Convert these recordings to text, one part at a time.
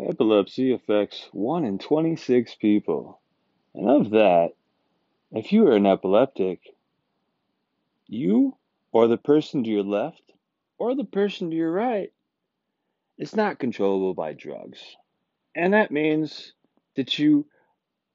Epilepsy affects 1 in 26 people. And of that, if you are an epileptic, you or the person to your left or the person to your right is not controllable by drugs. And that means that you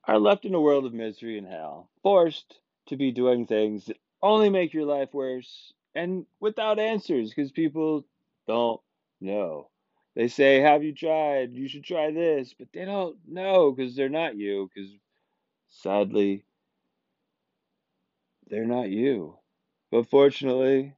are left in a world of misery and hell, forced to be doing things that only make your life worse and without answers because people don't know. They say, Have you tried? You should try this, but they don't know because they're not you, because sadly, they're not you. But fortunately,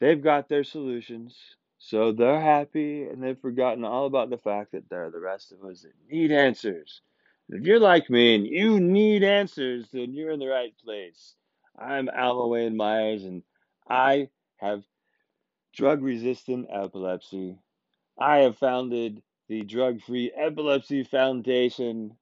they've got their solutions. So they're happy and they've forgotten all about the fact that there are the rest of us that need answers. If you're like me and you need answers, then you're in the right place. I'm Alma Wayne Myers and I have drug resistant epilepsy. I have founded the Drug Free Epilepsy Foundation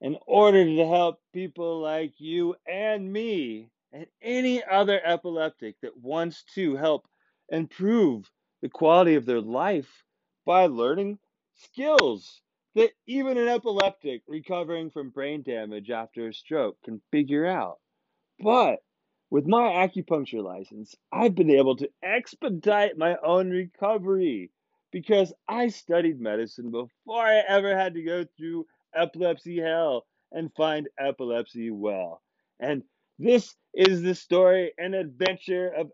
in order to help people like you and me and any other epileptic that wants to help improve the quality of their life by learning skills that even an epileptic recovering from brain damage after a stroke can figure out. But with my acupuncture license, I've been able to expedite my own recovery because I studied medicine before I ever had to go through epilepsy hell and find epilepsy well. And this is the story and adventure of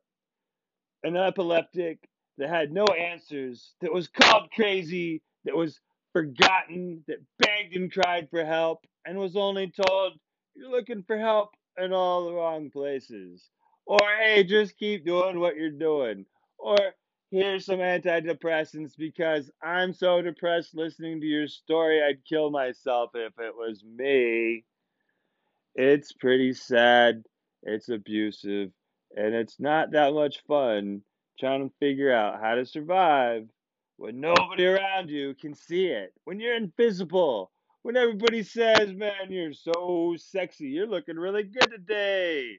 an epileptic that had no answers, that was called crazy, that was forgotten, that begged and cried for help, and was only told, You're looking for help in all the wrong places. Or, hey, just keep doing what you're doing. Or, here's some antidepressants because I'm so depressed listening to your story, I'd kill myself if it was me. It's pretty sad, it's abusive, and it's not that much fun trying to figure out how to survive when nobody around you can see it, when you're invisible, when everybody says, Man, you're so sexy, you're looking really good today.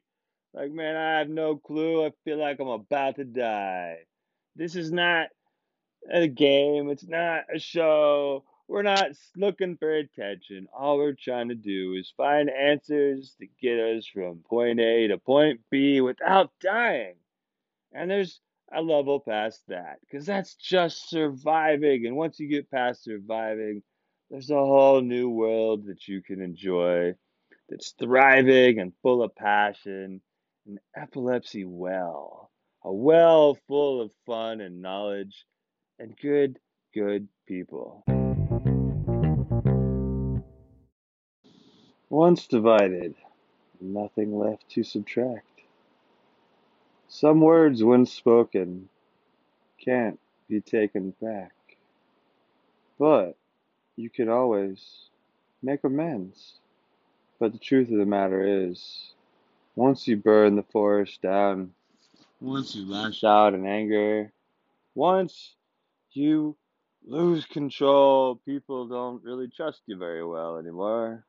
Like, man, I have no clue. I feel like I'm about to die. This is not a game. It's not a show. We're not looking for attention. All we're trying to do is find answers to get us from point A to point B without dying. And there's a level past that because that's just surviving. And once you get past surviving, there's a whole new world that you can enjoy that's thriving and full of passion. and epilepsy well, a well full of fun and knowledge and good, good people. Once divided, nothing left to subtract. Some words, when spoken, can't be taken back. But you can always make amends. But the truth of the matter is, once you burn the forest down, once you lash out in anger, once you lose control, people don't really trust you very well anymore.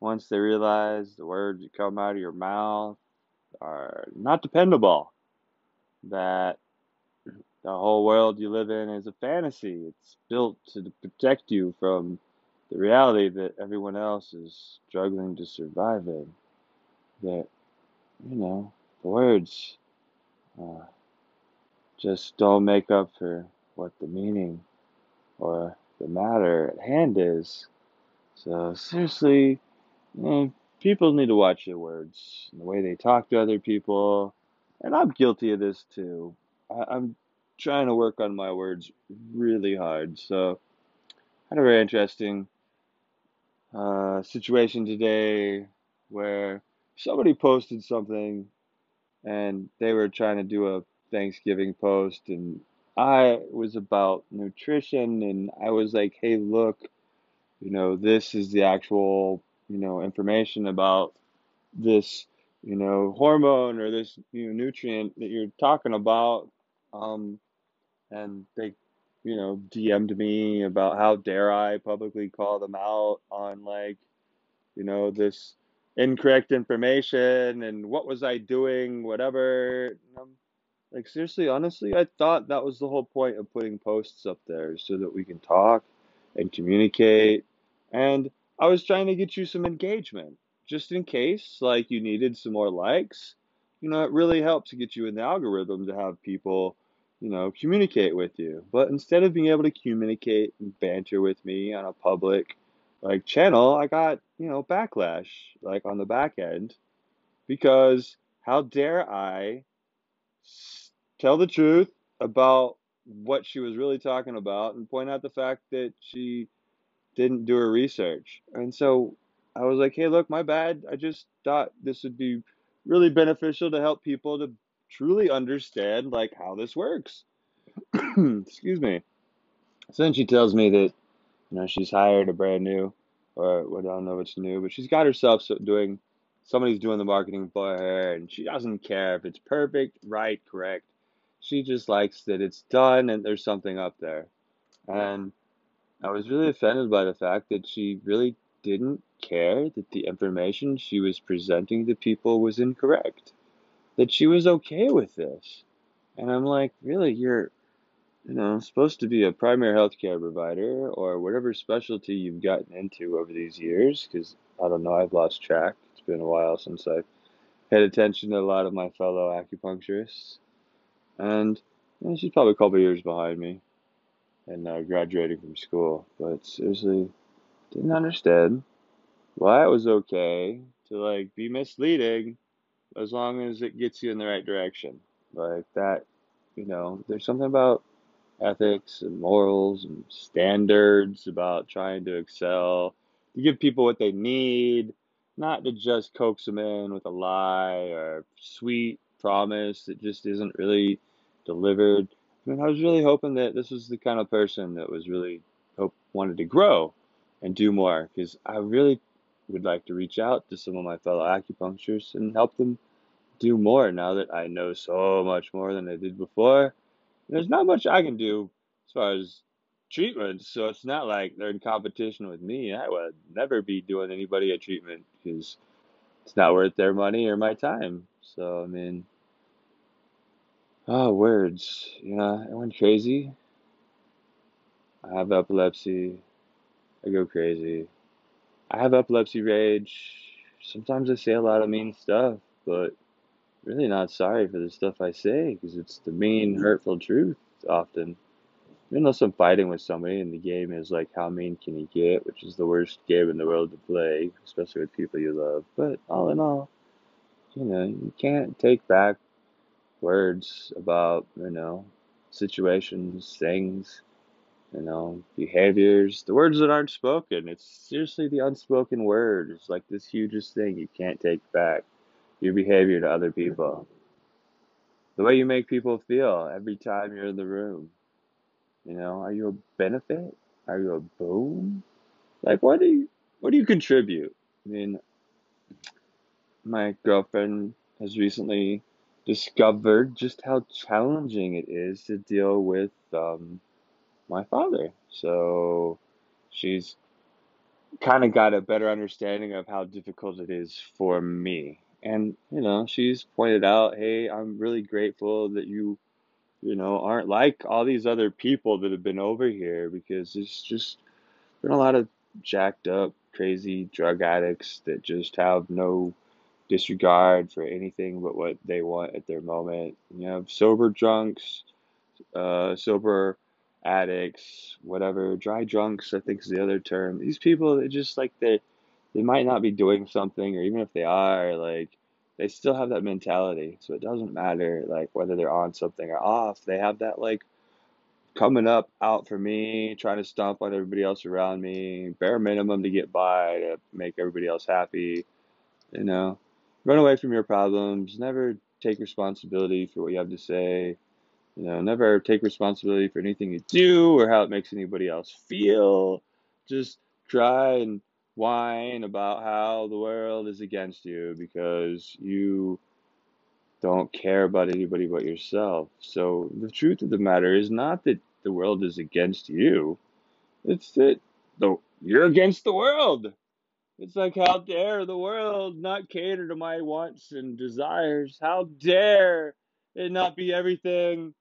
Once they realize the words that come out of your mouth are not dependable, that the whole world you live in is a fantasy. It's built to protect you from the reality that everyone else is struggling to survive in. That, you know, the words uh, just don't make up for what the meaning or the matter at hand is. So, seriously, you know, people need to watch their words the way they talk to other people. And I'm guilty of this too. I, I'm trying to work on my words really hard. So, had a very interesting uh, situation today where somebody posted something and they were trying to do a Thanksgiving post, and I was about nutrition, and I was like, hey, look, you know, this is the actual, you know, information about this, you know, hormone or this, you know, nutrient that you're talking about. Um, and they, you know, DM'd me about how dare I publicly call them out on like, you know, this incorrect information and what was I doing, whatever. Like seriously, honestly, I thought that was the whole point of putting posts up there so that we can talk, and communicate. And I was trying to get you some engagement just in case, like, you needed some more likes. You know, it really helps to get you in the algorithm to have people, you know, communicate with you. But instead of being able to communicate and banter with me on a public, like, channel, I got, you know, backlash, like, on the back end because how dare I tell the truth about what she was really talking about and point out the fact that she didn't do her research. And so I was like, hey, look, my bad. I just thought this would be really beneficial to help people to truly understand like how this works. Excuse me. So then she tells me that you know she's hired a brand new, or well, I don't know if it's new, but she's got herself doing somebody's doing the marketing for her, and she doesn't care if it's perfect, right, correct. She just likes that it's done and there's something up there. And I was really offended by the fact that she really didn't care that the information she was presenting to people was incorrect. That she was okay with this. And I'm like, really, you're, you know, supposed to be a primary healthcare provider or whatever specialty you've gotten into over these years, because I don't know, I've lost track. It's been a while since I've paid attention to a lot of my fellow acupuncturists. And you know, she's probably a couple years behind me and uh, graduating from school. But seriously, didn't understand why it was okay to like be misleading as long as it gets you in the right direction. Like that, you know, there's something about ethics and morals and standards about trying to excel, to give people what they need, not to just coax them in with a lie or sweet promise that just isn't really delivered. I mean, I was really hoping that this was the kind of person that was really hope wanted to grow and do more because I really would like to reach out to some of my fellow acupuncturists and help them do more now that I know so much more than I did before. There's not much I can do as far as treatments, so it's not like they're in competition with me. I would never be doing anybody a treatment because it's not worth their money or my time. So, I mean, oh, words. You know, I went crazy. I have epilepsy. I go crazy. I have epilepsy rage. Sometimes I say a lot of mean stuff, but really not sorry for the stuff I say because it's the mean, mm-hmm. hurtful truth often. Unless I'm fighting with somebody and the game is like, how mean can you get, which is the worst game in the world to play, especially with people you love. But all in all, you know, you can't take back words about, you know, situations, things, you know, behaviors, the words that aren't spoken. It's seriously the unspoken word. It's like this hugest thing you can't take back. Your behavior to other people. The way you make people feel every time you're in the room. You know, are you a benefit? Are you a boon? Like, what do you, what do you contribute? I mean, my girlfriend has recently discovered just how challenging it is to deal with um, my father. So she's kind of got a better understanding of how difficult it is for me. And, you know, she's pointed out, hey, I'm really grateful that you, you know, aren't like all these other people that have been over here because there's just been a lot of jacked up, crazy drug addicts that just have no disregard for anything but what they want at their moment. You have sober drunks, uh, sober addicts, whatever, dry drunks, I think is the other term. These people, they just like they, they might not be doing something, or even if they are, like they still have that mentality. So it doesn't matter like whether they're on something or off. They have that like coming up out for me, trying to stomp on everybody else around me, bare minimum to get by to make everybody else happy. You know, run away from your problems. Never take responsibility for what you have to say. You know, never take responsibility for anything you do or how it makes anybody else feel. Just try and whine about how the world is against you because you don't care about anybody but yourself. So the truth of the matter is not that the world is against you. It's that the you're against the world. It's like how dare the world not cater to my wants and desires? How dare it not be everything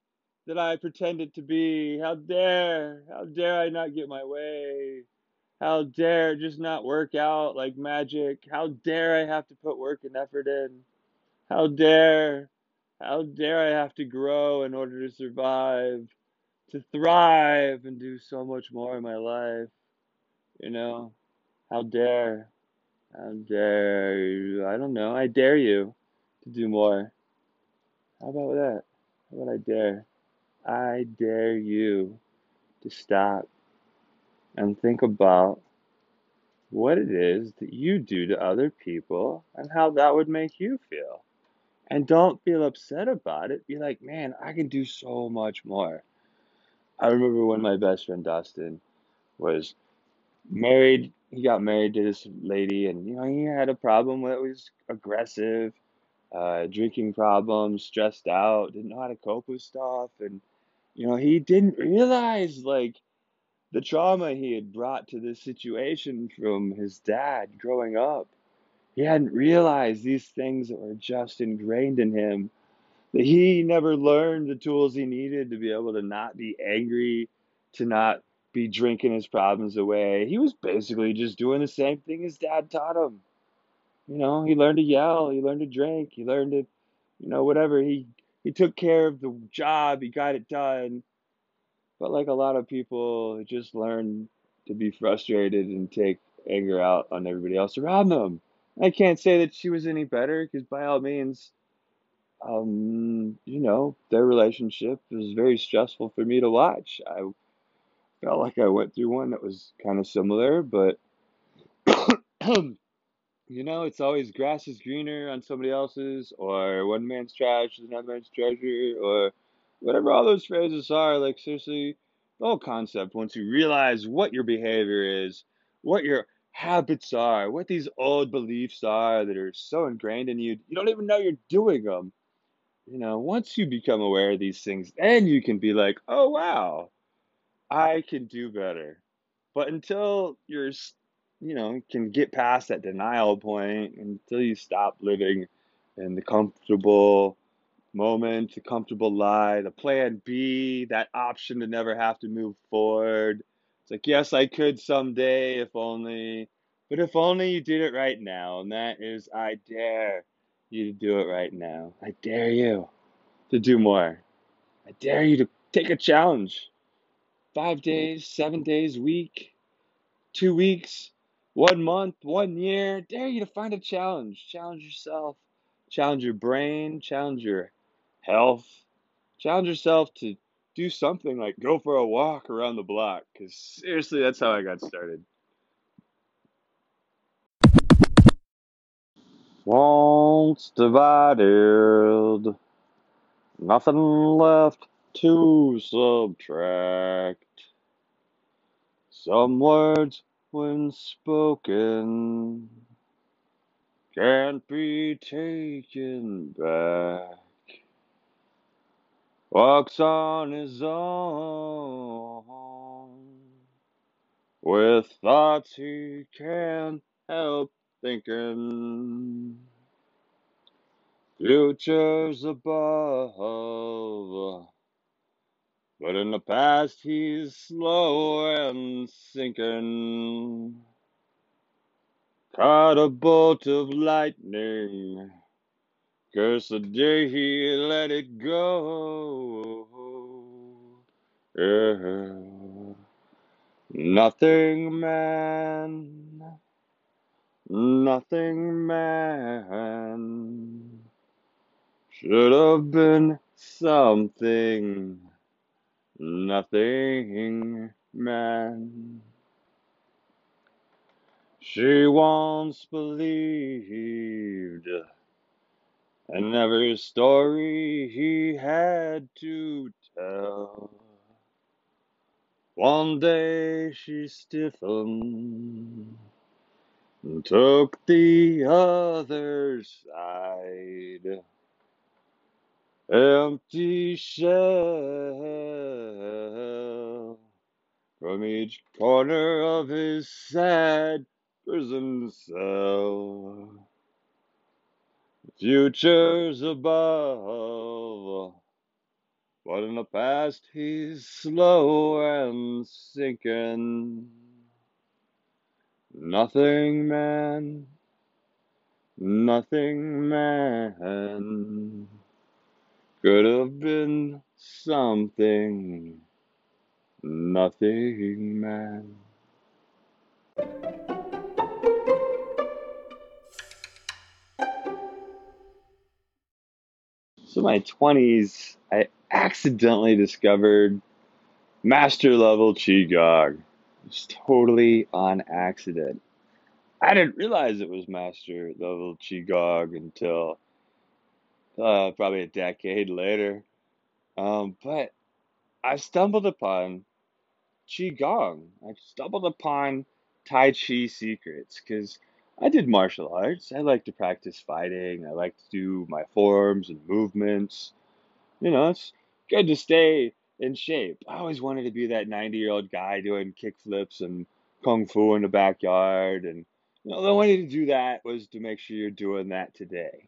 that I pretend it to be. How dare, how dare I not get my way? How dare just not work out like magic? How dare I have to put work and effort in? How dare, how dare I have to grow in order to survive, to thrive and do so much more in my life? You know, how dare, how dare? I don't know. I dare you to do more. How about that? How about I dare? I dare you to stop and think about what it is that you do to other people and how that would make you feel. And don't feel upset about it. Be like, man, I can do so much more. I remember when my best friend Dustin was married. He got married to this lady, and you know he had a problem that was aggressive, uh, drinking problems, stressed out, didn't know how to cope with stuff, and you know he didn't realize like the trauma he had brought to this situation from his dad growing up. He hadn't realized these things that were just ingrained in him, that he never learned the tools he needed to be able to not be angry, to not be drinking his problems away. He was basically just doing the same thing his dad taught him. You know, he learned to yell, he learned to drink, he learned to, you know, whatever. He he took care of the job, he got it done but like a lot of people, just learn to be frustrated and take anger out on everybody else around them. I can't say that she was any better because by all means, um, you know, their relationship was very stressful for me to watch. I felt like I went through one that was kind of similar, but You know, it's always grass is greener on somebody else's, or one man's trash is another man's treasure, or whatever all those phrases are. Like, seriously, the whole concept, once you realize what your behavior is, what your habits are, what these old beliefs are that are so ingrained in you, you don't even know you're doing them. You know, once you become aware of these things, then you can be like, oh, wow, I can do better. But until you're, you know, can get past that denial point, until you stop living in the comfortable moment, the comfortable lie, the plan B, that option to never have to move forward. It's like, yes, I could someday if only, but if only you did it right now. And that is, I dare you to do it right now. I dare you to do more. I dare you to take a challenge. Five days, seven days, week, two weeks, one month, one year. Dare you to find a challenge. Challenge yourself. Challenge your brain. Challenge your health. Challenge yourself to do something like go for a walk around the block. Because seriously, that's how I got started. Once divided, nothing left to subtract. Some words, when spoken, can't be taken back. Walks on his own with thoughts he can't help thinking. Futures above, but in the past he's slow and sinking. Caught a bolt of lightning, curse the day he let it go. Yeah. Nothing man, nothing man should have been something, nothing man. She once believed in every story he had to tell. One day she stiffened and took the other side. Empty shell from each corner of his sad prison cell. Futures above, But in the past, he's slow and sinking. Nothing man, nothing man could have been something. Nothing man. So, my 20s, I accidentally discovered master level Qigong. Just totally on accident. I didn't realize it was master level Qigong until uh, probably a decade later. Um, but I stumbled upon Qigong. I stumbled upon Tai Chi secrets because I did martial arts. I like to practice fighting. I like to do my forms and movements. You know, it's good to stay in shape. I always wanted to be that 90 year old guy doing kick flips and kung fu in the backyard. And, you know, the only way to do that was to make sure you're doing that today.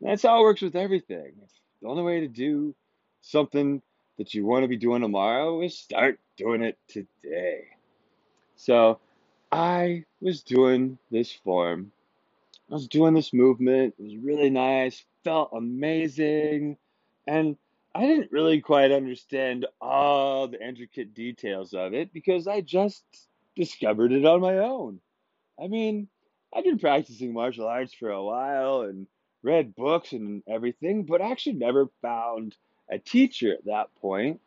And that's how it works with everything. The only way to do something that you want to be doing tomorrow is start doing it today. So I was doing this form. I was doing this movement. It was really nice, felt amazing. And I didn't really quite understand all the intricate details of it because I just discovered it on my own. I mean, I've been practicing martial arts for a while and read books and everything, but I actually never found a teacher at that point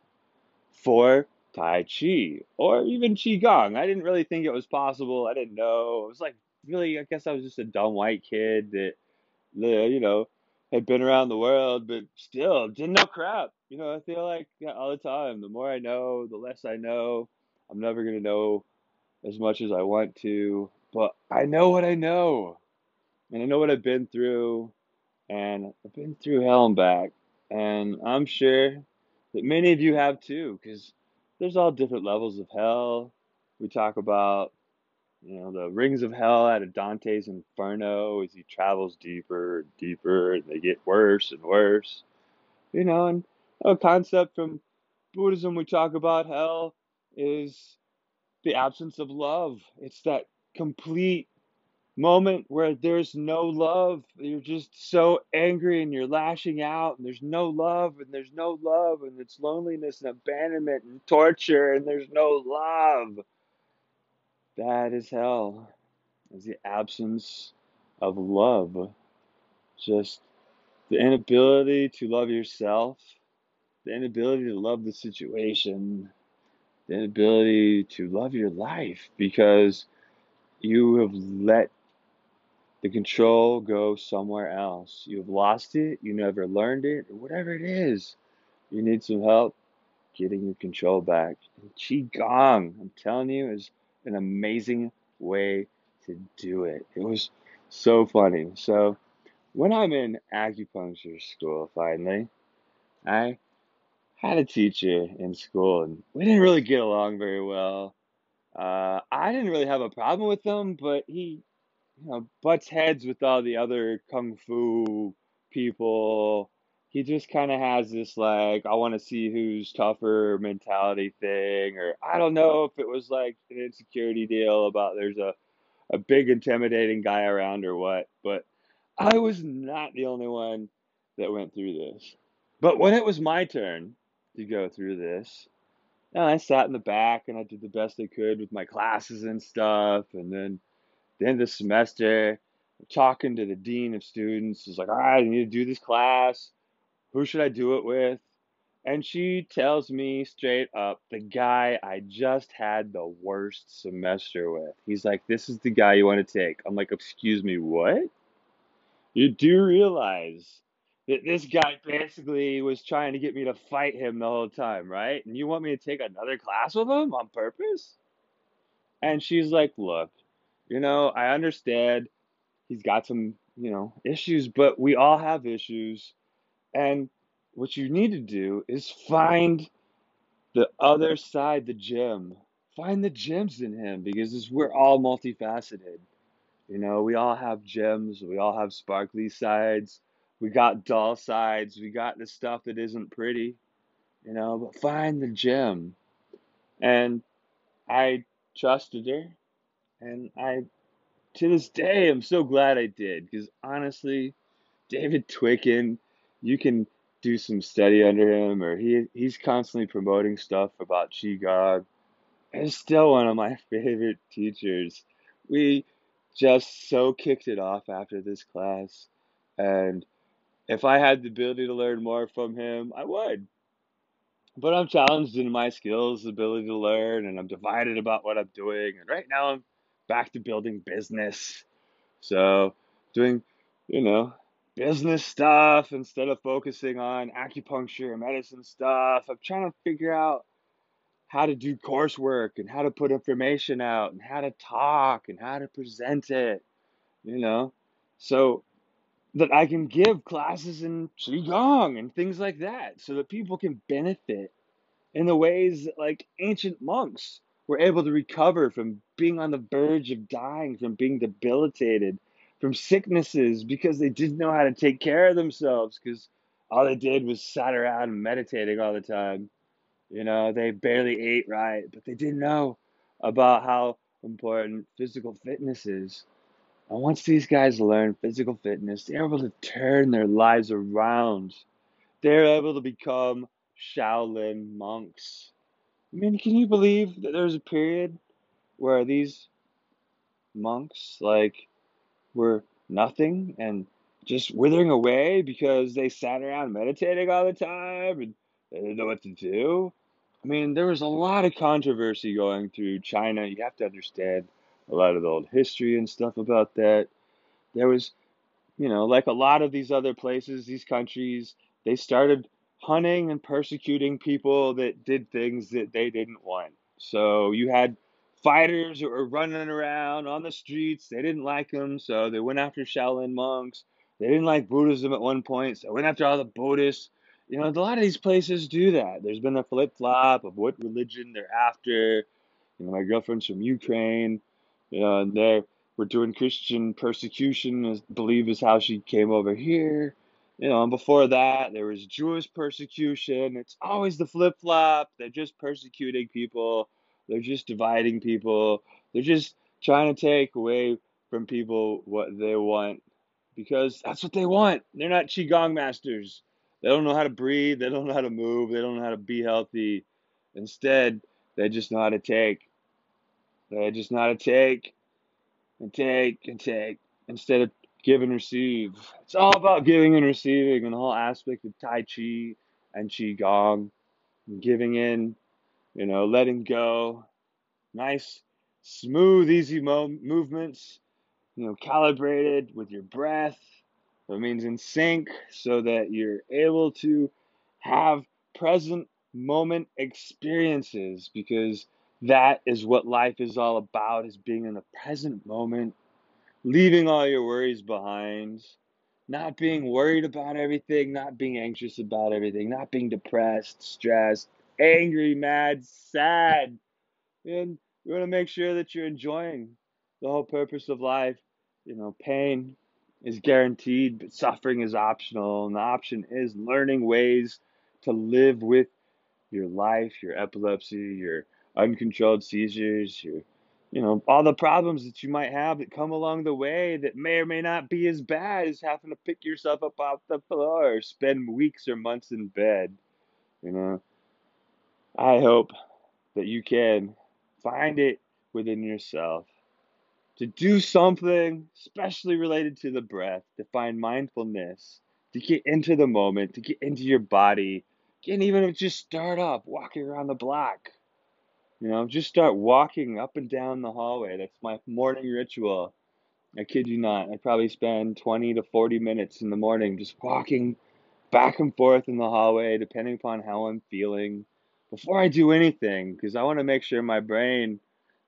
for Tai Chi or even Qigong. I didn't really think it was possible. I didn't know. It was like really, I guess I was just a dumb white kid that, you know, had been around the world, but still didn't know crap. You know, I feel like all the time, the more I know, the less I know. I'm never going to know as much as I want to, but I know what I know, and I know what I've been through, and I've been through hell and back, and I'm sure that many of you have too, because there's all different levels of hell. We talk about, you know, the rings of hell out of Dante's Inferno as he travels deeper and deeper, and they get worse and worse. You know, and a concept from Buddhism we talk about hell is the absence of love. It's that complete moment where there's no love. You're just so angry and you're lashing out, and there's no love, and there's no love, and it's loneliness and abandonment and torture, and there's no love. That is hell, is the absence of love. Just the inability to love yourself, the inability to love the situation, the inability to love your life because you have let the control go somewhere else. You've lost it, you never learned it, or whatever it is. You need some help getting your control back. And Qigong, I'm telling you, is an amazing way to do it. It was so funny. So, when I'm in acupuncture school finally, I had a teacher in school and we didn't really get along very well. Uh, I didn't really have a problem with him, but he, you know, butts heads with all the other kung fu people. He just kind of has this like, I want to see who's tougher mentality thing, or I don't know if it was like an insecurity deal about there's a, a big intimidating guy around or what, but I was not the only one that went through this. But when it was my turn to go through this, I sat in the back and I did the best I could with my classes and stuff. And then the end of the semester, talking to the dean of students, is like, all right, I need to do this class. Who should I do it with? And she tells me straight up, the guy I just had the worst semester with. He's like, this is the guy you want to take. I'm like, excuse me, what? You do realize that this guy basically was trying to get me to fight him the whole time, right? And you want me to take another class with him on purpose? And she's like, look, you know, I understand he's got some, you know, issues, but we all have issues. And what you need to do is find the other side, the gem. Find the gems in him because we're all multifaceted. You know, we all have gems, we all have sparkly sides, we got dull sides, we got the stuff that isn't pretty. you know, but find the gem. And I trusted her, and I, to this day, I'm so glad I did because honestly, David Twicken, you can do some study under him, or he he's constantly promoting stuff about Qigong. He's still one of my favorite teachers. We just so kicked it off after this class, and if I had the ability to learn more from him, I would. But I'm challenged in my skills, ability to learn, and I'm divided about what I'm doing. And right now, I'm back to building business. So, doing, you know, business stuff instead of focusing on acupuncture and medicine stuff. I'm trying to figure out how to do coursework and how to put information out and how to talk and how to present it, you know, so that I can give classes in Qigong and things like that so that people can benefit in the ways that, like ancient monks were able to recover from being on the verge of dying, from being debilitated, from sicknesses because they didn't know how to take care of themselves because all they did was sat around meditating all the time. You know, they barely ate right, but they didn't know about how important physical fitness is. And once these guys learn physical fitness, they're able to turn their lives around. They're able to become Shaolin monks. I mean, can you believe that there was a period where these monks, like, were nothing and just withering away because they sat around meditating all the time and they didn't know what to do? I mean, there was a lot of controversy going through China. You have to understand a lot of the old history and stuff about that. There was you know, like a lot of these other places, these countries, they started hunting and persecuting people that did things that they didn't want. So you had fighters who were running around on the streets. They didn't like them, so they went after Shaolin monks. They didn't like Buddhism at one point, so they went after all the Buddhists. You know, a lot of these places do that. There's been a flip flop of what religion they're after. You know, my girlfriend's from Ukraine, you know, and they were doing Christian persecution, I believe is how she came over here. You know, before that, there was Jewish persecution. It's always the flip flop. They're just persecuting people, they're just dividing people, they're just trying to take away from people what they want because that's what they want. They're not Qigong masters. They don't know how to breathe, they don't know how to move, they don't know how to be healthy. Instead, they just know how to take. They just know how to take and take and take instead of give and receive. It's all about giving and receiving and the whole aspect of Tai Chi and Qi Gong. Giving in, you know, letting go. Nice, smooth, easy mo- movements, you know, calibrated with your breath. That means in sync so that you're able to have present moment experiences because that is what life is all about is being in the present moment leaving all your worries behind not being worried about everything not being anxious about everything not being depressed stressed angry mad sad. And you want to make sure that you're enjoying the whole purpose of life. You know pain is guaranteed but suffering is optional and the option is learning ways to live with your life, your epilepsy, your uncontrolled seizures, your you know, all the problems that you might have that come along the way that may or may not be as bad as having to pick yourself up off the floor or spend weeks or months in bed. You know, I hope that you can find it within yourself to do something especially related to the breath, to find mindfulness, to get into the moment, to get into your body, and even just start up walking around the block. You know, just start walking up and down the hallway. That's my morning ritual. I kid you not. I probably spend 20 to 40 minutes in the morning just walking back and forth in the hallway, depending upon how I'm feeling, before I do anything, because I want to make sure my brain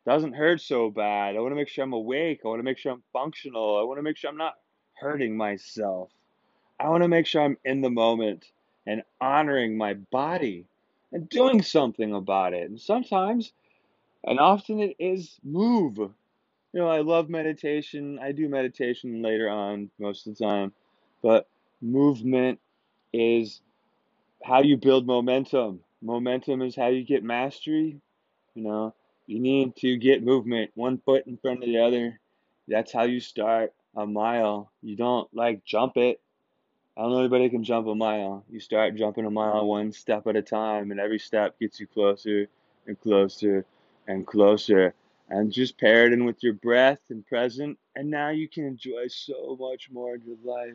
doesn't hurt so bad. I want to make sure I'm awake. I want to make sure I'm functional. I want to make sure I'm not hurting myself. I want to make sure I'm in the moment and honoring my body and doing something about it. And sometimes, and often it is move. You know, I love meditation. I do meditation later on most of the time, but movement is how you build momentum. momentum is how you get mastery. You know, you need to get movement, one foot in front of the other. That's how you start a mile. You don't like jump it. I don't know anybody can jump a mile. You start jumping a mile one step at a time, and every step gets you closer and closer and closer. And just pair it in with your breath and present, and now you can enjoy so much more in your life.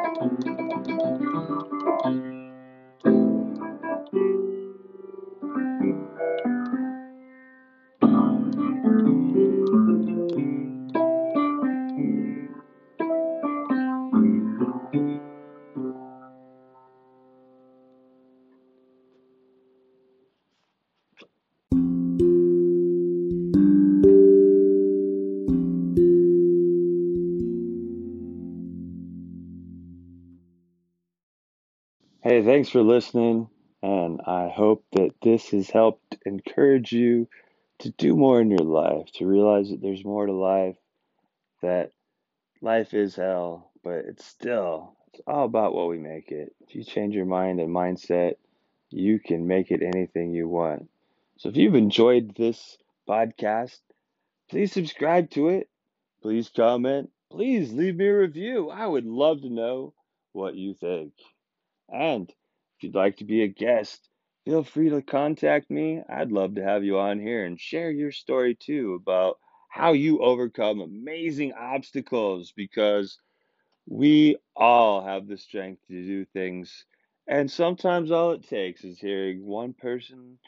フフフフ。Thanks for listening, and I hope that this has helped encourage you to do more in your life, to realize that there's more to life, that life is hell, but it's still, it's all about what we make it. If you change your mind and mindset, you can make it anything you want. So if you've enjoyed this podcast, please subscribe to it. Please comment. Please leave me a review. I would love to know what you think. And if you'd like to be a guest, feel free to contact me. I'd love to have you on here and share your story too about how you overcome amazing obstacles because we all have the strength to do things. And sometimes all it takes is hearing one person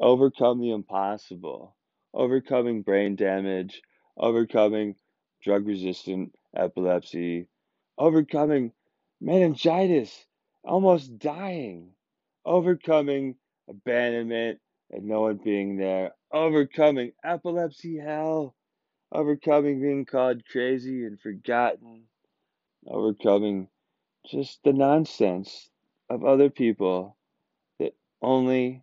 overcome the impossible, overcoming brain damage, overcoming drug resistant epilepsy, overcoming meningitis, almost dying, overcoming abandonment and no one being there, overcoming epilepsy hell, overcoming being called crazy and forgotten, overcoming just the nonsense of other people that only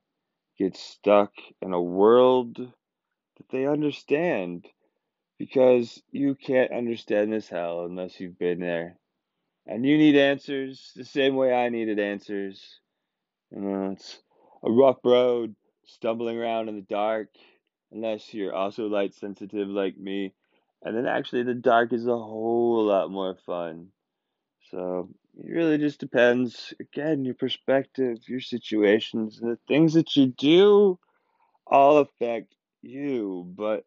get stuck in a world that they understand because you can't understand this hell unless you've been there. And you need answers the same way I needed answers. You know, it's a rough road, stumbling around in the dark, unless you're also light sensitive like me. And then actually, the dark is a whole lot more fun. So it really just depends, again, your perspective, your situations, the things that you do all affect you. But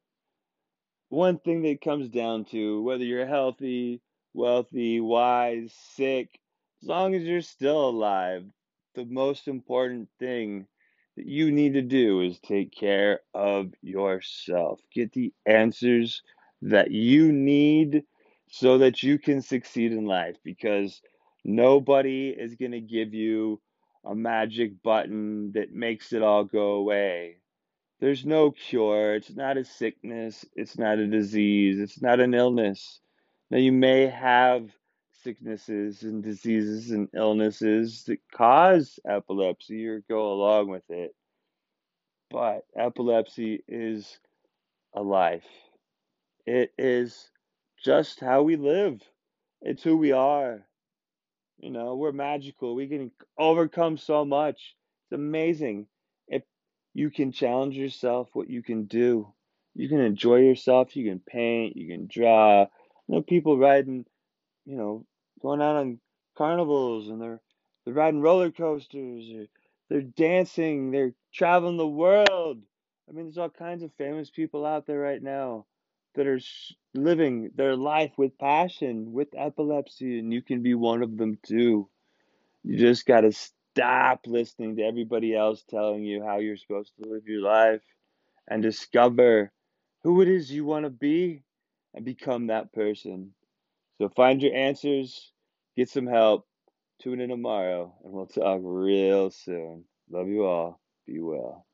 one thing that comes down to whether you're healthy, wealthy, wise, sick, as long as you're still alive, the most important thing that you need to do is take care of yourself. Get the answers that you need so that you can succeed in life because nobody is going to give you a magic button that makes it all go away. There's no cure. It's not a sickness. It's not a disease. It's not an illness. Now, you may have sicknesses and diseases and illnesses that cause epilepsy or go along with it, but epilepsy is a life. It is just how we live, it's who we are. You know, we're magical. We can overcome so much. It's amazing. If you can challenge yourself, what you can do. You can enjoy yourself. You can paint. You can draw. You know, people riding, you know, going out on carnivals and they're they're riding roller coasters. Or they're dancing. They're traveling the world. I mean, there's all kinds of famous people out there right now that are living their life with passion, with epilepsy, and you can be one of them too. You just got to stop listening to everybody else telling you how you're supposed to live your life and discover who it is you want to be and become that person. So find your answers, get some help, tune in tomorrow, and we'll talk real soon. Love you all. Be well.